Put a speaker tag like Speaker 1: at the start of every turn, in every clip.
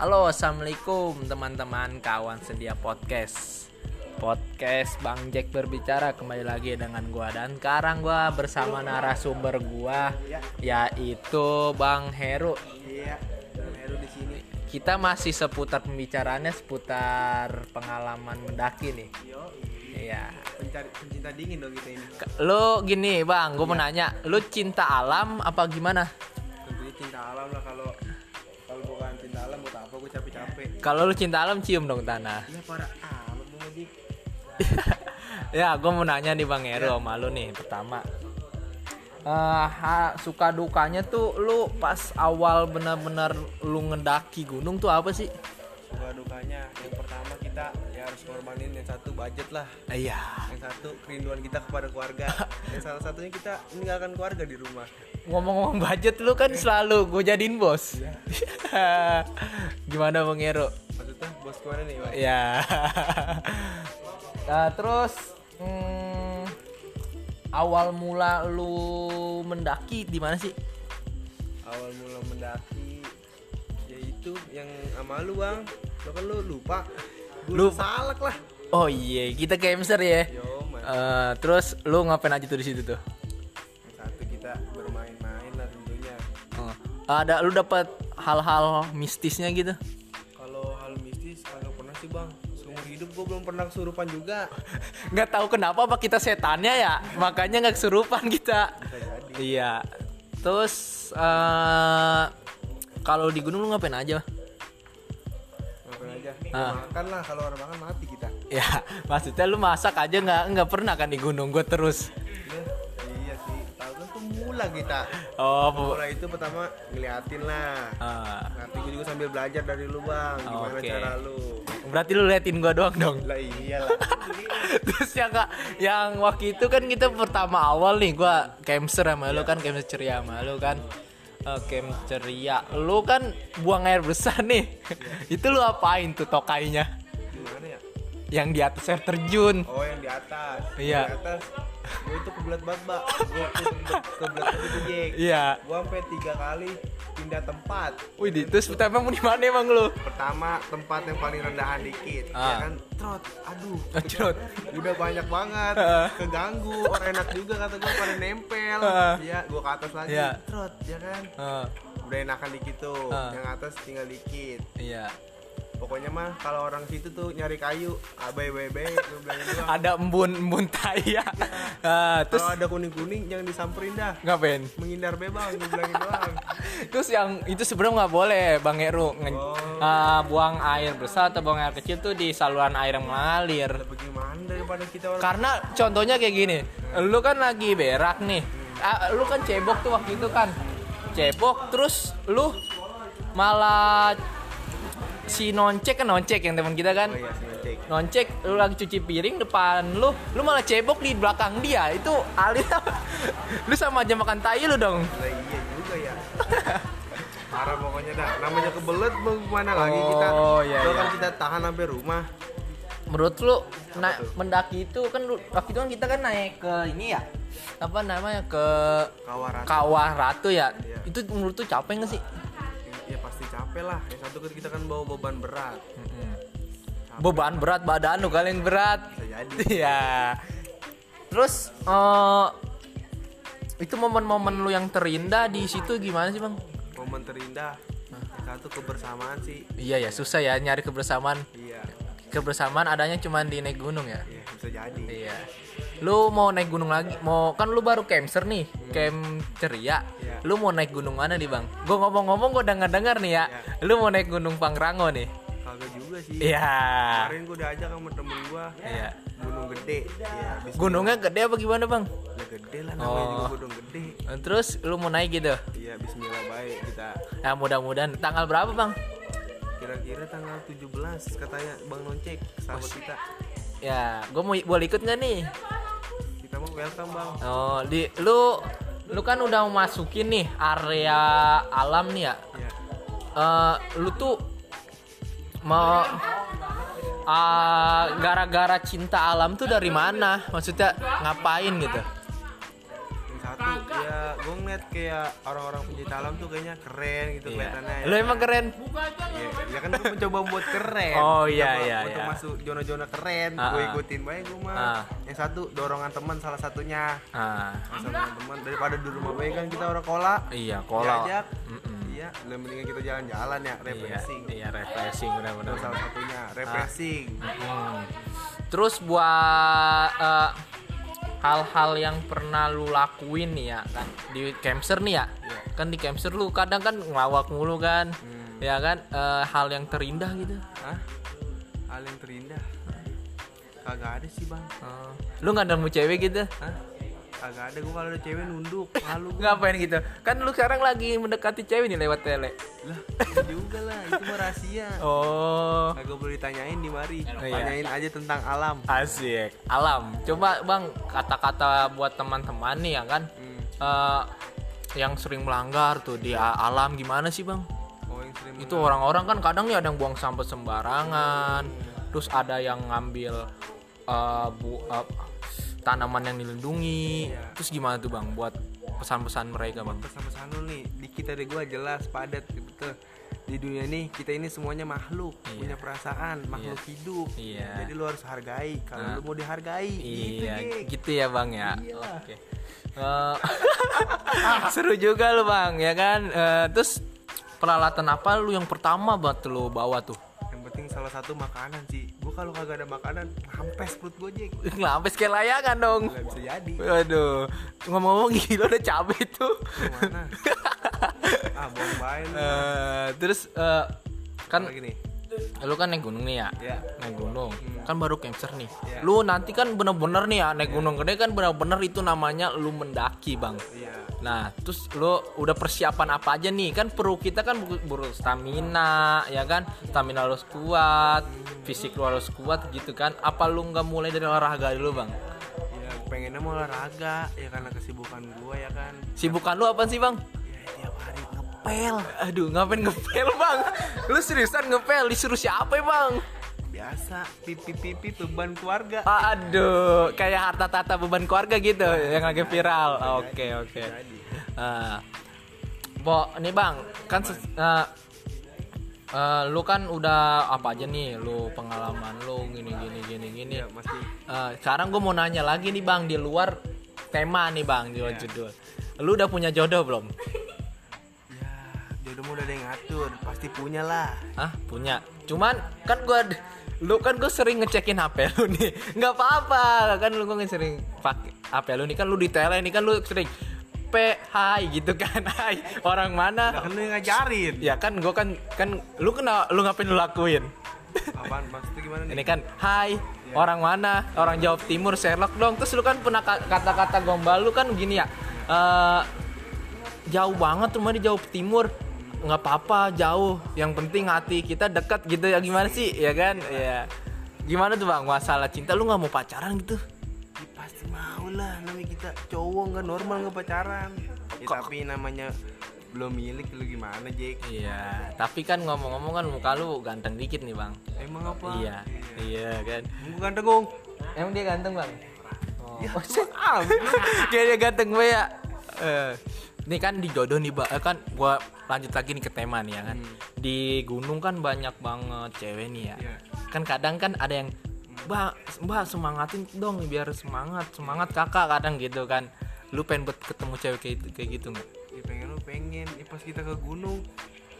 Speaker 1: Halo, assalamualaikum teman-teman kawan sedia podcast. Podcast Bang Jack berbicara kembali lagi dengan gua dan sekarang gua bersama narasumber gua yaitu Bang Heru.
Speaker 2: Iya, Bang Heru di sini.
Speaker 1: Kita masih seputar pembicaraannya seputar pengalaman mendaki nih. Iya.
Speaker 2: pencari pencinta dingin dong kita ini.
Speaker 1: Lu gini, Bang, gua mau nanya, lu cinta alam apa gimana?
Speaker 2: Tentunya cinta alam lah kalau Kalau
Speaker 1: lu cinta alam cium dong tanah.
Speaker 2: Iya para amat mau ngejik.
Speaker 1: ya, gue mau nanya nih Bang Heru sama lu nih pertama. Eh, ha- suka dukanya tuh lu pas awal benar-benar lu ngedaki gunung tuh apa sih?
Speaker 2: Suka dukanya yang pertama kita ya harus ngorbanin yang satu budget lah.
Speaker 1: Iya.
Speaker 2: Yang satu kerinduan kita kepada keluarga. yang salah satunya kita meninggalkan keluarga di rumah.
Speaker 1: Ngomong-ngomong budget lu kan selalu gue jadiin bos. Gimana Bang Heru?
Speaker 2: Maksudnya bos ke mana nih? Bang?
Speaker 1: Ya. Nah, terus hmm, awal mula lu mendaki di mana sih?
Speaker 2: Awal mula mendaki yaitu yang sama lu bang. Lo kan lu lupa.
Speaker 1: Lu-
Speaker 2: Lu salak lah.
Speaker 1: Oh iya, kita camper ya.
Speaker 2: Yo, man.
Speaker 1: Eh, terus lu ngapain aja tuh di situ tuh? Ada lu dapat hal-hal mistisnya gitu?
Speaker 2: kalau hal mistis kagak pernah sih bang seumur hidup gue belum pernah kesurupan juga
Speaker 1: Nggak tahu kenapa apa kita setannya ya, makanya nggak kesurupan kita. Iya. Terus eh kalau di gunung lu ngapain aja?
Speaker 2: ngapain aja
Speaker 1: Ah.
Speaker 2: makan lah kalau orang makan mati kita
Speaker 1: Ya, maksudnya lu masak aja nggak nggak pernah kan di gunung gue terus.
Speaker 2: Pemula kita
Speaker 1: Oh,
Speaker 2: pemula itu pertama ngeliatin lah
Speaker 1: ah.
Speaker 2: nanti gue juga sambil belajar dari lu bang gimana
Speaker 1: Oke.
Speaker 2: cara lu
Speaker 1: berarti lu liatin gua doang dong.
Speaker 2: lah iyalah
Speaker 1: Terus yang kak, yang waktu itu kan kita pertama awal nih gua camper sama lu kan camper ceria sama lu kan. Eh, camp ceria. Lu kan buang air besar nih. itu lu apain tuh tokainya?
Speaker 2: gimana ya
Speaker 1: Yang di atas air terjun.
Speaker 2: oh yang di atas
Speaker 1: Iya.
Speaker 2: di atas gue itu kebelat banget mbak gue kebelat banget itu Jek
Speaker 1: Iya.
Speaker 2: gue sampai tiga kali pindah tempat
Speaker 1: Wih, di- terus pertama mau di mana emang lu?
Speaker 2: pertama tempat yang paling rendahan dikit
Speaker 1: Ah.
Speaker 2: ya kan trot aduh
Speaker 1: Trot.
Speaker 2: udah banyak banget
Speaker 1: Ah.
Speaker 2: keganggu orang enak juga kata gue pada nempel
Speaker 1: Ah.
Speaker 2: ya gue ke atas lagi
Speaker 1: Iya.
Speaker 2: trot ya kan
Speaker 1: Eh,
Speaker 2: udah enakan dikit tuh
Speaker 1: Ah.
Speaker 2: yang atas tinggal dikit
Speaker 1: iya.
Speaker 2: Pokoknya mah kalau orang situ tuh nyari kayu abai doang
Speaker 1: Ada embun embun tai ya. Ah, terus
Speaker 2: kalau ada kuning kuning jangan disamperin dah
Speaker 1: ngapain?
Speaker 2: menghindar bebang gue bilangin doang
Speaker 1: Terus yang itu sebenarnya nggak boleh Bang Heru
Speaker 2: Oh.
Speaker 1: ah, buang air besar atau buang air kecil tuh di saluran air yang mengalir.
Speaker 2: Bagaimana daripada kita orang
Speaker 1: Karena contohnya kayak gini, lu kan lagi berak nih, Ah, lu kan cebok tuh waktu itu kan, cebok terus lu malah si noncek kan noncek yang teman kita kan,
Speaker 2: oh iya sih cek
Speaker 1: noncek lu lagi cuci piring depan lu, lu malah cebok di belakang dia. Itu alir lu sama aja makan tai lu dong.
Speaker 2: lah iya juga ya. Parah pokoknya dah. Namanya kebelet mau gimana lagi kita?
Speaker 1: Oh, iya, iya.
Speaker 2: kan kita tahan sampai rumah.
Speaker 1: Menurut lu na- mendaki itu kan lu- waktu itu kan kita kan naik ke ini ya? Apa namanya ke
Speaker 2: kawaran
Speaker 1: Kawah Ratu ya.
Speaker 2: Iya.
Speaker 1: Itu menurut tuh capek nggak sih?
Speaker 2: Capek lah yang satu kan kita kan bawa beban berat
Speaker 1: Beban berat badan lu kalian berat. Iya. Terus eh itu momen-momen lu yang terindah di situ gimana sih, Bang?
Speaker 2: momen terindah satu kebersamaan sih
Speaker 1: Iya ya, susah ya nyari kebersamaan.
Speaker 2: iya
Speaker 1: Kebersamaan adanya cuma di naik gunung ya.
Speaker 2: iya bisa jadi
Speaker 1: Iya. Lu mau naik gunung lagi? Mau kan lu baru camper nih, camp ceria.
Speaker 2: Iya.
Speaker 1: Lu mau naik gunung mana nih, Bang? Gua ngomong-ngomong gua dengar-dengar nih ya. Lu mau naik gunung Pangrango nih.
Speaker 2: kagak juga sih
Speaker 1: Iya.
Speaker 2: kemarin gua udah ajak sama temen gua
Speaker 1: Iya.
Speaker 2: gunung gede iya bismillah.
Speaker 1: Gunungnya gede apa gimana, Bang?
Speaker 2: ya gede lah namanya
Speaker 1: Oh.
Speaker 2: juga gunung gede
Speaker 1: Terus lu mau naik gitu?
Speaker 2: iya Bismillah baik kita
Speaker 1: Ya mudah-mudahan tanggal berapa, Bang?
Speaker 2: Kira-kira tanggal 17 katanya Bang Noncek sahabat kita
Speaker 1: Ya, gua mau boleh ikut nggak nih?
Speaker 2: kita mau welcome Bang
Speaker 1: Oh, di lu lu kan udah masukin nih area alam nih ya.
Speaker 2: ya
Speaker 1: Eh, lu tuh mau ah, gara-gara cinta alam tuh dari mana? Maksudnya ngapain gitu?
Speaker 2: Ya lihat kayak orang-orang pencinta alam tuh kayaknya keren gitu
Speaker 1: Iya.
Speaker 2: kelihatannya
Speaker 1: Lu emang keren?
Speaker 2: ya, ya kan gue mencoba buat keren
Speaker 1: Oh, iya, iya,
Speaker 2: untuk
Speaker 1: iya.
Speaker 2: masuk zona-zona keren
Speaker 1: Ah,
Speaker 2: gue
Speaker 1: ah.
Speaker 2: ikutin baik gue mah
Speaker 1: Ah.
Speaker 2: yang satu dorongan teman salah satunya
Speaker 1: Ah,
Speaker 2: sama teman daripada di rumah baik kan kita orang kola
Speaker 1: iya, kola.
Speaker 2: diajak
Speaker 1: Mm-mm.
Speaker 2: iya lebih mendingan kita jalan-jalan ya
Speaker 1: Iya,
Speaker 2: refreshing
Speaker 1: iya, refreshing benar-benar.
Speaker 2: salah satunya refreshing
Speaker 1: Hmm. Terus buat eh, hal-hal yang pernah lu lakuin nih ya kan di Camser nih ya.
Speaker 2: Iya.
Speaker 1: Kan di Camser lu kadang kan ngelawak mulu kan.
Speaker 2: Hmm.
Speaker 1: Ya kan eh, hal yang terindah gitu.
Speaker 2: Hah? hal yang terindah kagak ada sih bang
Speaker 1: Eh, lu nggak nemu cewek gitu?
Speaker 2: Hah? Kagak ada gue kalau ada cewek nunduk malu.
Speaker 1: Ngapain gitu? Kan lu sekarang lagi mendekati cewek nih lewat tele.
Speaker 2: lah itu juga lah itu mah rahasia
Speaker 1: Oh,
Speaker 2: kagak boleh ditanyain di mari
Speaker 1: iya.
Speaker 2: tanyain aja tentang alam
Speaker 1: asik. Alam. Coba Bang kata-kata buat teman-teman nih ya kan.
Speaker 2: Hmm.
Speaker 1: eh, yang sering melanggar tuh di alam gimana sih Bang?
Speaker 2: oh yang sering
Speaker 1: itu orang-orang kan kadang nih ada yang buang sampah sembarangan terus ada yang ngambil eh, bu eh, tanaman yang dilindungi.
Speaker 2: Iya.
Speaker 1: terus gimana tuh bang buat pesan-pesan mereka bang?
Speaker 2: Pesan-pesan lu nih. Di kita dari gua jelas padat gitu. Tuh di dunia ini kita ini semuanya makhluk
Speaker 1: Iya.
Speaker 2: punya perasaan makhluk hidup.
Speaker 1: Iya.
Speaker 2: jadi lu harus hargai. Kalau
Speaker 1: Nah.
Speaker 2: lu mau dihargai
Speaker 1: iya
Speaker 2: gitu,
Speaker 1: gitu ya bang ya.
Speaker 2: Iya.
Speaker 1: oke. Eh, seru juga lu bang ya kan? Eh, terus peralatan apa lu yang pertama buat lu bawa tuh?
Speaker 2: Yang penting salah satu makanan sih kalau kagak ada makanan hampes perut gua Jek.
Speaker 1: Ngapes kayak layangan dong.
Speaker 2: Nggak bisa jadi.
Speaker 1: Waduh, ngomong-ngomong gila udah cabai tuh.
Speaker 2: ah baik lu
Speaker 1: Eh, terus eh, kan
Speaker 2: lagi nih?
Speaker 1: lu kan naik gunung nih ya?
Speaker 2: Ya
Speaker 1: naik gunung.
Speaker 2: Hmm.
Speaker 1: kan baru camper nih.
Speaker 2: Iya.
Speaker 1: lu nanti kan bener-bener nih ya naik gunung gede kan bener-bener itu namanya lu mendaki bang.
Speaker 2: Iya
Speaker 1: nah terus lu udah persiapan apa aja nih? Kan perlu kita kan bu- perlu stamina ya kan? Stamina harus kuat fisik lu harus kuat gitu kan? Apa lu nggak mulai dari olahraga dulu bang?
Speaker 2: Ya pengennya mau olahraga ya karena kesibukan gua ya kan?
Speaker 1: Sibukan lu apa sih bang?
Speaker 2: Ya tiap hari ngepel.
Speaker 1: Aduh ngapain ngepel bang? Lu seriusan ngepel? Disuruh siapa ya bang
Speaker 2: biasa pipi pipi beban keluarga
Speaker 1: Aduh, kayak harta tata beban keluarga gitu yang lagi viral. Oke, oke.
Speaker 2: jadi
Speaker 1: Ah. Bo, nih Bang, kan eh, eh, lu kan udah apa aja nih lu pengalaman lu gini gini gini gini.
Speaker 2: ya masih
Speaker 1: Eh, sekarang gue mau nanya lagi nih Bang di luar tema nih Bang di luar
Speaker 2: Iya.
Speaker 1: judul. Lu udah punya jodoh belum?
Speaker 2: ya jodoh mah udah ada yang ngatur pasti punya lah
Speaker 1: Hah, punya. Cuman kan gua lu kan gue sering ngecekin HP lu nih. nggak apa-apa. Kan lu gue sering pakai HP lu nih kan lu di tele nih kan lu sering P hai gitu kan. Hai, orang mana?
Speaker 2: kan lu yang ngajarin
Speaker 1: Ya kan gue kan kan lu kena lu ngapain lu lakuin?
Speaker 2: apaan maksudnya gimana nih
Speaker 1: Ini kan hai orang mana? Orang Jawa Timur Sherlock dong. Terus lu kan pernah ka- kata-kata gombal lu kan gini ya. eh jauh banget rumah di Jawa Timur. Nggak apa-apa jauh. Yang penting hati kita dekat gitu ya gimana sih? Ya kan? Ya. Gimana tuh Bang masalah cinta lu nggak mau pacaran gitu?
Speaker 2: Ya, pasti mau lah namanya kita cowok nggak normal nggak pacaran ya, tapi namanya belum milik lu gimana Jake
Speaker 1: Iya, tapi kan ngomong-ngomong kan muka lu ganteng dikit nih, Bang.
Speaker 2: emang apa
Speaker 1: Iya, iya kan.
Speaker 2: bukan tegung
Speaker 1: Emang dia ganteng, Bang? Oh,
Speaker 2: ya
Speaker 1: oh, Kayak dia ganteng gue ya. Eh, ini kan di jodoh nih, Mbak. Eh, kan gua lanjut lagi nih ke tema nih ya kan. Di gunung kan banyak banget cewek nih ya.
Speaker 2: Iya.
Speaker 1: Kan kadang kan ada yang Mbak, Mbak semangatin dong biar semangat, semangat kakak kadang gitu kan. Lu pengen buat ketemu cewek kayak gitu, kayak gitu nggak?
Speaker 2: ya pengen lu pengen ya, pas kita ke gunung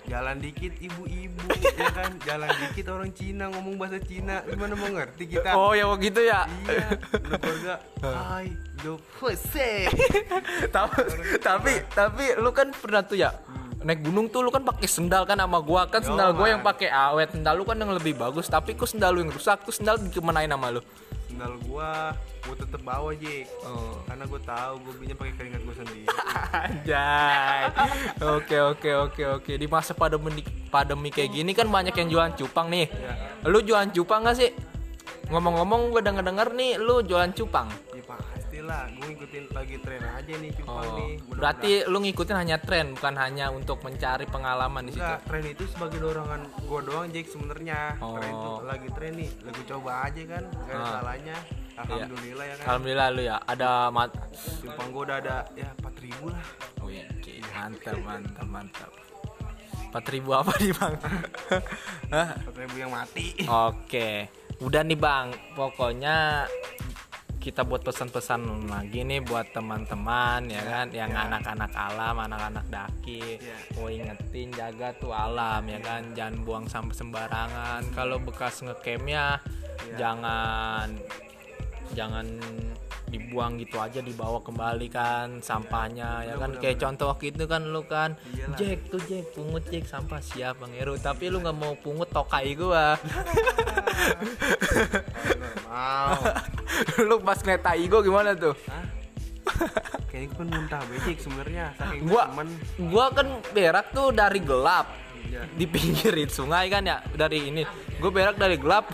Speaker 2: jalan dikit ibu-ibu ya kan jalan dikit orang Cina ngomong bahasa Cina gimana mau ngerti kita
Speaker 1: Oh ya begitu ya.
Speaker 2: iya lu keluarga hai lo
Speaker 1: tapi tapi lu kan pernah tuh ya naik gunung tuh lu kan pakai sendal kan sama gua. Kan
Speaker 2: Yo,
Speaker 1: sendal gua yang pakai awet. Sendal lu kan yang lebih bagus. Tapi kok sendal lu yang rusak? Tuh sendal dikemanain sama lu?
Speaker 2: Sendal gua gua tetep bawa Jake
Speaker 1: oh.
Speaker 2: Karena gua tahu gua belinya pakai keringat gua sendiri.
Speaker 1: Anjay. Oke oke oke oke. Di masa pandemi pandemi kayak gini kan banyak yang jualan cupang nih.
Speaker 2: Ya
Speaker 1: lu jualan cupang gak sih? Ngomong-ngomong gua denger denger nih lu jualan cupang
Speaker 2: pastilah gua ngikutin lagi tren aja nih cupang
Speaker 1: oh
Speaker 2: nih Mudah-mudahan-
Speaker 1: berarti lu ngikutin hanya tren bukan hanya untuk mencari pengalaman di situ
Speaker 2: tren itu sebagai dorongan gua doang Jake sebenarnya.
Speaker 1: Oh.
Speaker 2: Tren itu lagi tren nih, lagu coba aja kan, gak ada
Speaker 1: Ah.
Speaker 2: salahnya. alhamdulillah ya kan
Speaker 1: Alhamdulillah lu ya ada mat
Speaker 2: simpang gua udah ada ya 4000 lah
Speaker 1: Wih, oke. mantap mantap mantap 4000 apa nih bang? Hah?
Speaker 2: 4000 yang mati
Speaker 1: Oke, udah nih bang. Pokoknya kita buat pesan-pesan lagi nih buat teman-teman ya kan, yang
Speaker 2: ya.
Speaker 1: anak-anak alam, anak-anak daki.
Speaker 2: Ya.
Speaker 1: Mau ingetin jaga tuh alam ya kan, jangan buang sampah sembarangan. Kalau bekas ngecampnya
Speaker 2: Ya.
Speaker 1: jangan jangan dibuang gitu aja dibawa kembali kan sampahnya ya kan
Speaker 2: bener,
Speaker 1: kayak contoh waktu itu kan lu kan
Speaker 2: Iyalah.
Speaker 1: Jack tuh Jack pungut Jack sampah siap bang Heru tapi lu nggak mau pungut tokai gua
Speaker 2: mau
Speaker 1: lu pas ngeliat tai gua gimana tuh?
Speaker 2: Hah? kayaknya kan muntah becek sebenarnya saking
Speaker 1: gua
Speaker 2: temen
Speaker 1: gua kan berak tuh dari gelap.
Speaker 2: Ya.
Speaker 1: di pinggirin sungai kan ya dari ini. Gua berak dari gelap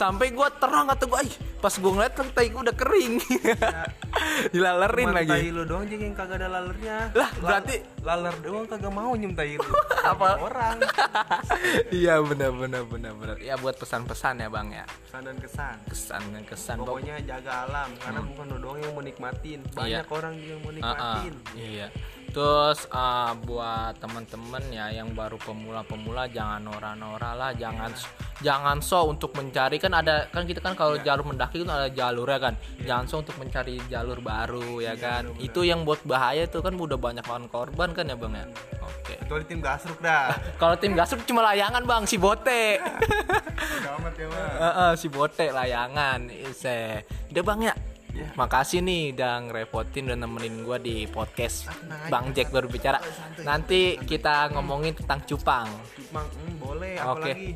Speaker 1: sampai gua terang atau gua "Ih, pas gua ngeliat kan tai gua udah kering. Dilalerin
Speaker 2: Cuman
Speaker 1: lagi.
Speaker 2: tai lu doang Jack yang kagak ada lalernya.
Speaker 1: Lah, berarti-
Speaker 2: laler doang kagak mau nyium tai lu.
Speaker 1: Apa?
Speaker 2: orang.
Speaker 1: Iya benar benar benar benar. Ya buat pesan-pesan ya bang ya.
Speaker 2: Kesan dan kesan.
Speaker 1: Kesan dan kesan. Pok-
Speaker 2: pokoknya jaga alam karena bukan lu doang yang mau nikmatin banyak
Speaker 1: Iya.
Speaker 2: orang yang mau
Speaker 1: Ah, ah,
Speaker 2: nikmatin
Speaker 1: iya. Terus ah, buat teman-teman ya yang baru pemula-pemula jangan nora-nora lah, jangan jangan so untuk mencari kan ada kan kita kan kalau jalur mendaki itu ada jalurnya kan. Jangan so untuk mencari jalur baru ya kan. Itu yang buat bahaya tuh kan udah banyak lawan korban kan ya Bang ya. Oke.
Speaker 2: kecuali tim gasruk dah
Speaker 1: Kalau tim gasuk cuma layangan Bang si Bote.
Speaker 2: amat ya bang
Speaker 1: Heeh, si Bote layangan. Ise. Udah Bang ya. Makasih nih udah ngerepotin dan nemenin gua di podcast
Speaker 2: tenang aja.
Speaker 1: Bang Jack berbicara. Nanti kita ngomongin tentang cupang.
Speaker 2: Cupang hmm, boleh
Speaker 1: Oke.
Speaker 2: apalagi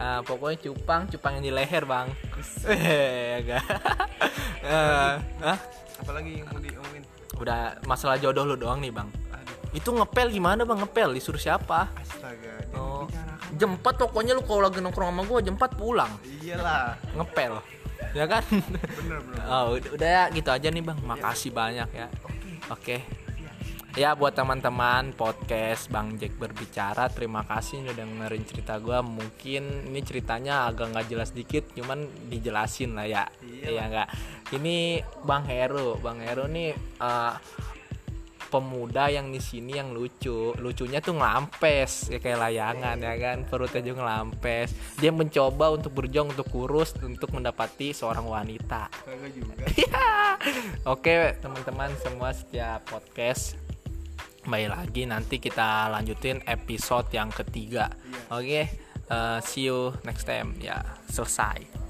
Speaker 1: Ah, pokoknya cupang, cupang yang di leher, Bang. Eh, enggak. Eh,
Speaker 2: apalagi yang mau diomongin
Speaker 1: Udah masalah jodoh lu doang nih, Bang.
Speaker 2: aduh
Speaker 1: Itu ngepel gimana, Bang? Ngepel disuruh siapa?
Speaker 2: astaga
Speaker 1: Oh. 4 pokoknya lu kalau lagi nongkrong sama gua jam 4 pulang.
Speaker 2: iyalah
Speaker 1: Ngepel. Ya kan?
Speaker 2: bener bener
Speaker 1: Oh, udah, udah ya gitu aja nih Bang. Makasih banyak ya. Oke. Ya buat teman-teman podcast Bang Jack berbicara, terima kasih udah dengerin cerita gua. Mungkin ini ceritanya agak nggak jelas dikit, cuman dijelasin lah ya.
Speaker 2: Iya
Speaker 1: Iya nggak. Ini Bang Heru, Bang Heru nih eh, pemuda yang di sini yang lucu. Lucunya tuh ngelampes ya kayak layangan ya kan? Perutnya juga ngelampes. Dia mencoba untuk berjuang untuk kurus untuk mendapati seorang wanita.
Speaker 2: Kagak juga.
Speaker 1: Ya. Oke teman-teman semua setiap podcast Kembali lagi. Nanti kita lanjutin episode yang ketiga. Oke eh, see you next time. Ya selesai